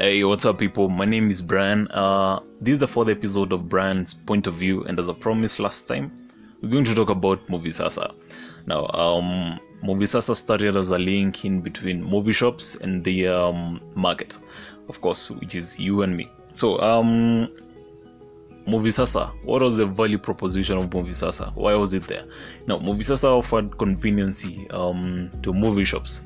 Hey, what's up, people? My name is Brian. Uh, this is the fourth episode of Brian's Point of View, and as I promised last time, we're going to talk about Movie Sasa. Now, um, Movie Sasa started as a link in between movie shops and the um, market, of course, which is you and me. So, um, Movie Sasa, what was the value proposition of Movie Sasa? Why was it there? Now, Movie Sasa offered conveniency um, to movie shops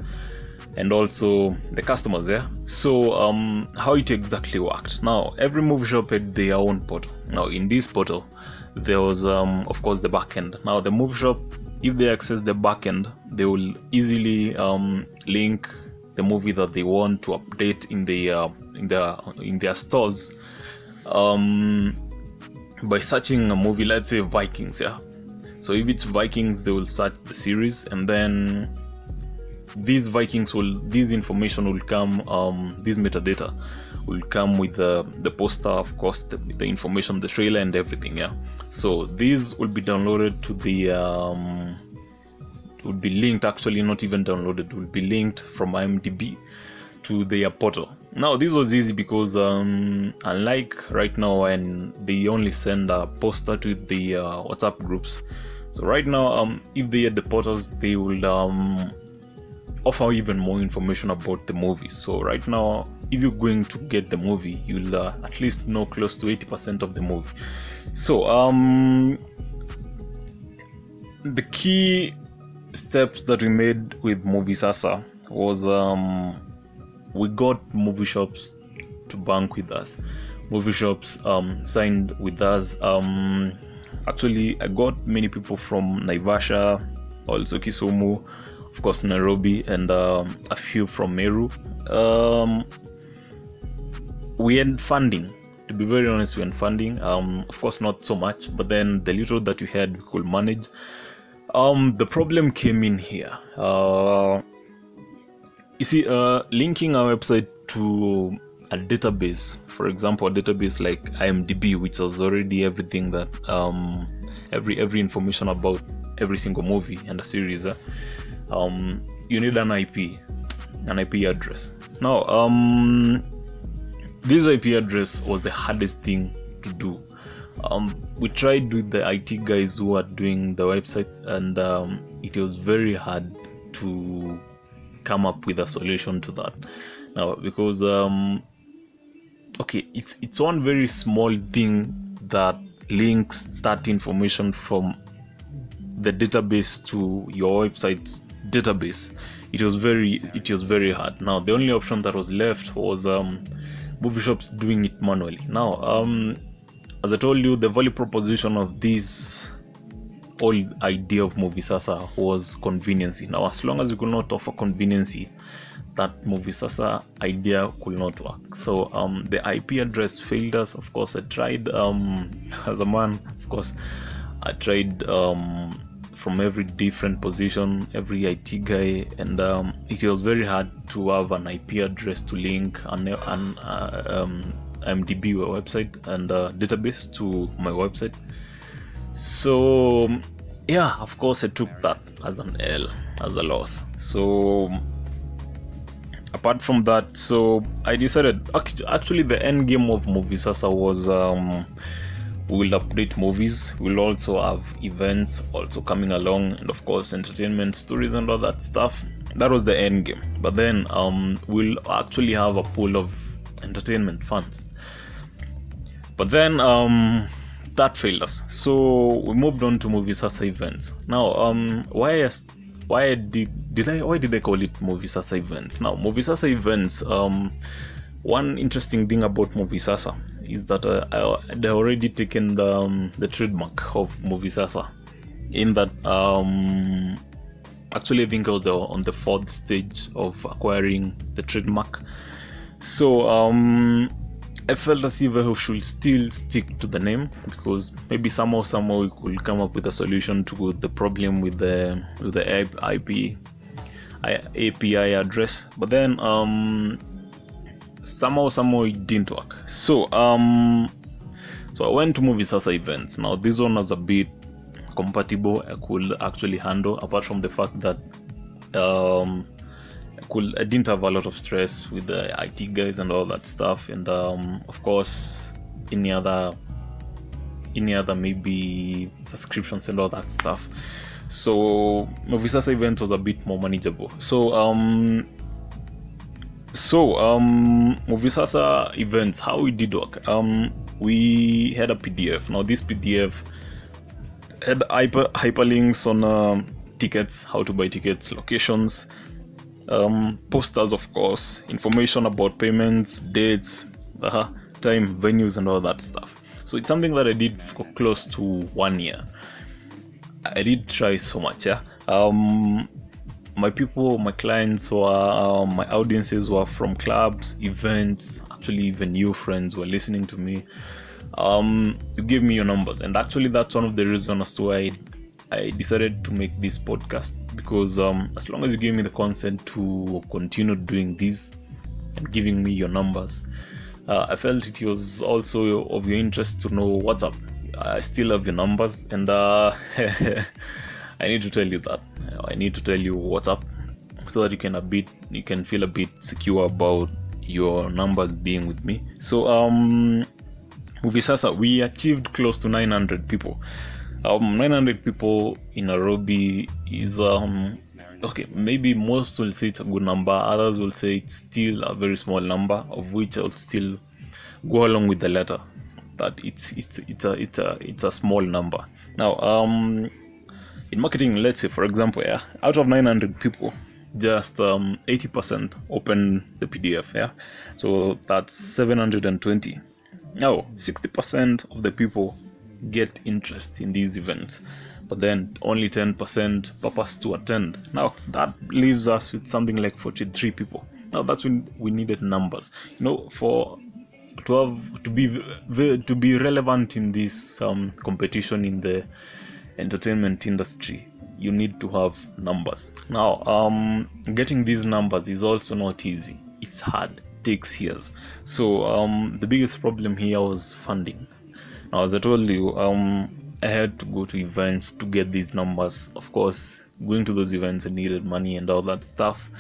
and also the customers there. So, um, how it exactly worked? Now, every movie shop had their own portal. Now, in this portal, there was, um, of course, the backend. Now, the movie shop, if they access the backend, they will easily um, link the movie that they want to update in the uh, in their in their stores um, by searching a movie. Let's say Vikings, yeah. So if it's Vikings, they will search the series and then these vikings will this information will come um this metadata will come with the the poster of course the, the information the trailer and everything yeah. So these will be downloaded to the um would be linked actually not even downloaded will be linked from imdb to their portal. Now this was easy because um unlike right now when they only send a poster to the uh, whatsapp groups. So right now um if they had the portals they will um offer even more information about the movie. So right now, if you're going to get the movie, you'll uh, at least know close to 80% of the movie. So um, the key steps that we made with Movie Sasa was um, we got movie shops to bank with us. Movie shops um, signed with us. Um, actually, I got many people from Naivasha, also Kisumu, of course Nairobi, and um, a few from Meru. Um, we had funding. To be very honest, we had funding. Um, of course, not so much, but then the little that we had, we could manage. Um, the problem came in here. Uh, you see, uh, linking our website to a database, for example, a database like IMDb, which has already everything that um, every every information about every single movie and a series. Uh, um, you need an IP, an IP address. Now, um, this IP address was the hardest thing to do. Um, we tried with the IT guys who are doing the website, and um, it was very hard to come up with a solution to that. Now, because um, okay, it's it's one very small thing that links that information from the database to your website database. It was very it was very hard. Now the only option that was left was um movie shops doing it manually. Now um as i told you the value proposition of this whole idea of movie sasa was conveniency. Now as long as you could not offer conveniency that movie sasa idea could not work. So um the ip address failed us. Of course i tried um as a man of course i tried um from every different position, every IT guy, and um, it was very hard to have an IP address to link an, an uh, um, IMDb website and uh, database to my website. So, yeah, of course, I took that as an L, as a loss. So, apart from that, so I decided actually the end game of Movie Sasa was. Um, we will update movies. We'll also have events also coming along and of course entertainment stories and all that stuff. That was the end game. But then um, we'll actually have a pool of entertainment funds. But then um, that failed us. So we moved on to movie sasa events. Now um, why why did did i why did i call it movie sasa events? Now movie sasa events um, one interesting thing about movie sasa is that uh, they already taken the, um, the trademark of movie sasa in that um, actually i think i was the, on the fourth stage of acquiring the trademark. So um, i felt as if i should still stick to the name because maybe somehow somehow we could come up with a solution to the problem with the with the ip api address. But then um, somehow somehow it didn't work so um so i went to movie sasa events now this one was a bit compatible i could actually handle apart from the fact that um i cool. I didn't have a lot of stress with the IT guys and all that stuff, and um, of course, any other, any other maybe subscriptions and all that stuff. So Movisasa event was a bit more manageable. So um, so um, Movisasa events, how we did work. Um, we had a PDF. Now this PDF had hyper hyperlinks on uh, tickets, how to buy tickets, locations, um, posters, of course, information about payments, dates, uh, time, venues, and all that stuff. So it's something that I did for close to one year. I did try so much, yeah. Um, my people, my clients were, um, my audiences were from clubs, events, actually even new friends were listening to me. Um, you give me your numbers, and actually that's one of the reasons as to why I decided to make this podcast because um, as long as you give me the consent to continue doing this and giving me your numbers, uh, I felt it was also of your interest to know what's up. I still have your numbers, and uh, I need to tell you that. I need to tell you what's up so that you can a bit you can feel a bit secure about your numbers being with me. So um Movisasa, we achieved close to 900 people. Um, 900 people in Nairobi is um okay. Maybe most will say it's a good number. Others will say it's still a very small number, of which I'll still go along with the letter that it's it's it's a it's a it's a small number. Now um in marketing, let's say for example, yeah, out of 900 people, just um 80% open the PDF. Yeah, so that's 720 now, 60% of the people get interest in these events, but then only 10% purpose to attend. Now, that leaves us with something like 43 people. Now, that's when we needed numbers. You know, for to have to be to be relevant in this um, competition in the entertainment industry you need to have numbers now um, getting these numbers is also not easy it's hard takes years. So um, the biggest problem here was funding. Now, as I told you, um, I had to go to events to get these numbers. Of course, going to those events, I needed money and all that stuff.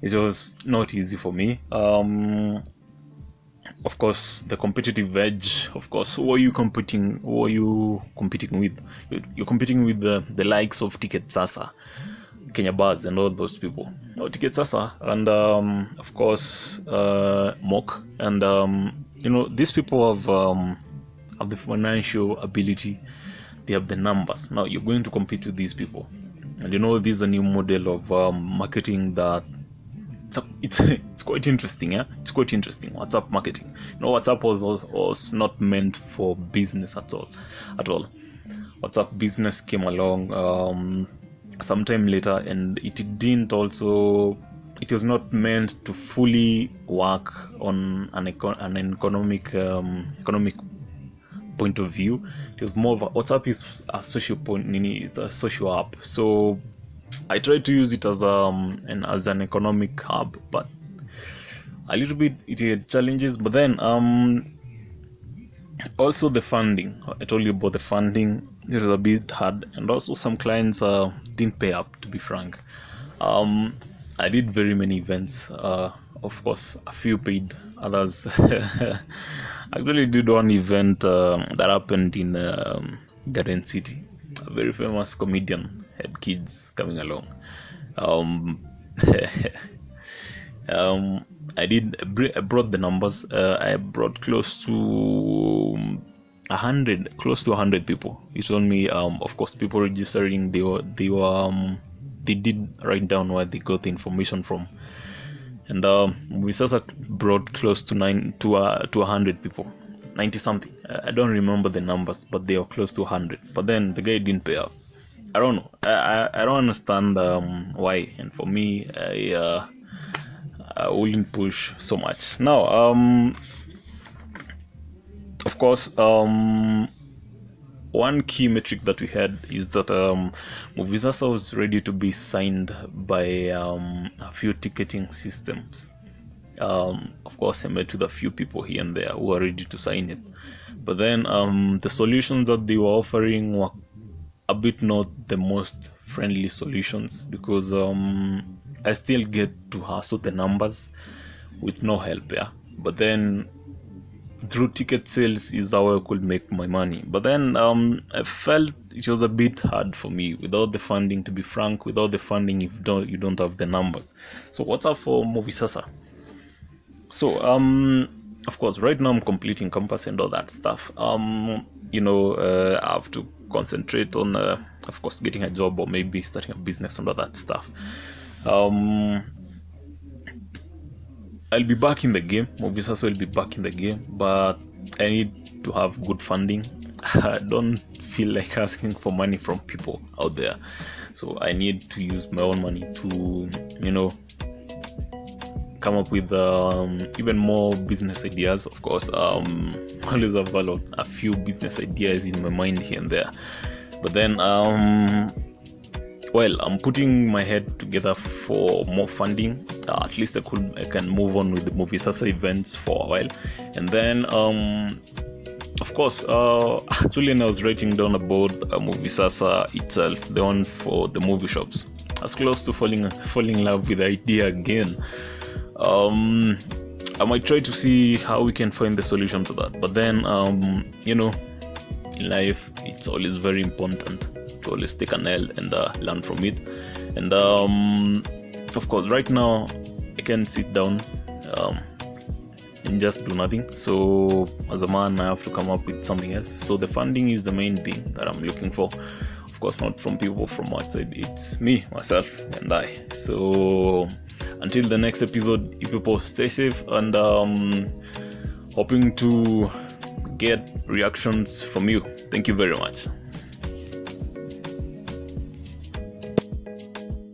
It was not easy for me. Um, of course, the competitive edge. Of course, who are you competing? Who are you competing with? You're competing with the, the likes of Ticket Sasa. Kenya Buzz and all those people. Now, Ticket Sasa and um, of course uh, Mookh and um, you know these people have um, have the financial ability. They have the numbers. Now you're going to compete with these people, and you know this is a new model of um, marketing that it's, it's it's quite interesting. Yeah, it's quite interesting. WhatsApp marketing. You know, WhatsApp was, was not meant for business at all, at all. WhatsApp business came along um, sometime later and it didn't also it was not meant to fully work on an, econ- an economic um, economic point of view it was more of a whatsapp is a social point it's a social app so i tried to use it as um and as an economic hub but a little bit it had challenges but then um also the funding. I told you about the funding it was a bit hard and also some clients uh, didn't pay up to be frank. Um, i did very many events uh, of course a few paid others actually did one event uh, that happened in um, garden city. A very famous comedian had kids coming along um, um, I did I brought the numbers. Uh, I brought close to a hundred, close to a hundred people. It told me, um, of course, people registering. They were they were um, they did write down where they got the information from, and um, we also brought close to nine to uh, to a hundred people. 90 something i don't remember the numbers but they were close to 100 but then the guy didn't pay up i don't know i i, I don't understand um, why and for me i uh, I wouldn't push so much. Now, um, of course, um, one key metric that we had is that um, Movisasa was ready to be signed by um, a few ticketing systems. Um, of course, I met with a few people here and there who are ready to sign it. But then um, the solutions that they were offering were a bit not the most friendly solutions because um, I still get to hustle the numbers with no help, yeah. But then through ticket sales is how I could make my money. But then um, I felt it was a bit hard for me without the funding. To be frank, without the funding, if don't you don't have the numbers. So what's up for Movisasa? So um, of course, right now I'm completing campus and all that stuff. Um, you know, uh, I have to concentrate on, uh, of course, getting a job or maybe starting a business and all that stuff. Um, I'll be back in the game. Movisasa will be back in the game, but I need to have good funding. I don't feel like asking for money from people out there, so I need to use my own money to, you know, come up with um, even more business ideas. Of course, um, always have a, lot, a few business ideas in my mind here and there, but then um, well i'm putting my head together for more funding. Uh, at least i could i can move on with the Movisasa events for a while. And then um of course uh actually i was writing down about uh, Movisasa itself the one for the movie shops i was close to falling falling in love with the idea again um i might try to see how we can find the solution to that but then um you know in life it's always very important to always take an L and uh, learn from it. And um, of course, right now I can sit down um, and just do nothing. So as a man, I have to come up with something else. So the funding is the main thing that I'm looking for. Of course, not from people from outside. It's me, myself, and I. So until the next episode, if people stay safe and um, hoping to get reactions from you. Thank you very much.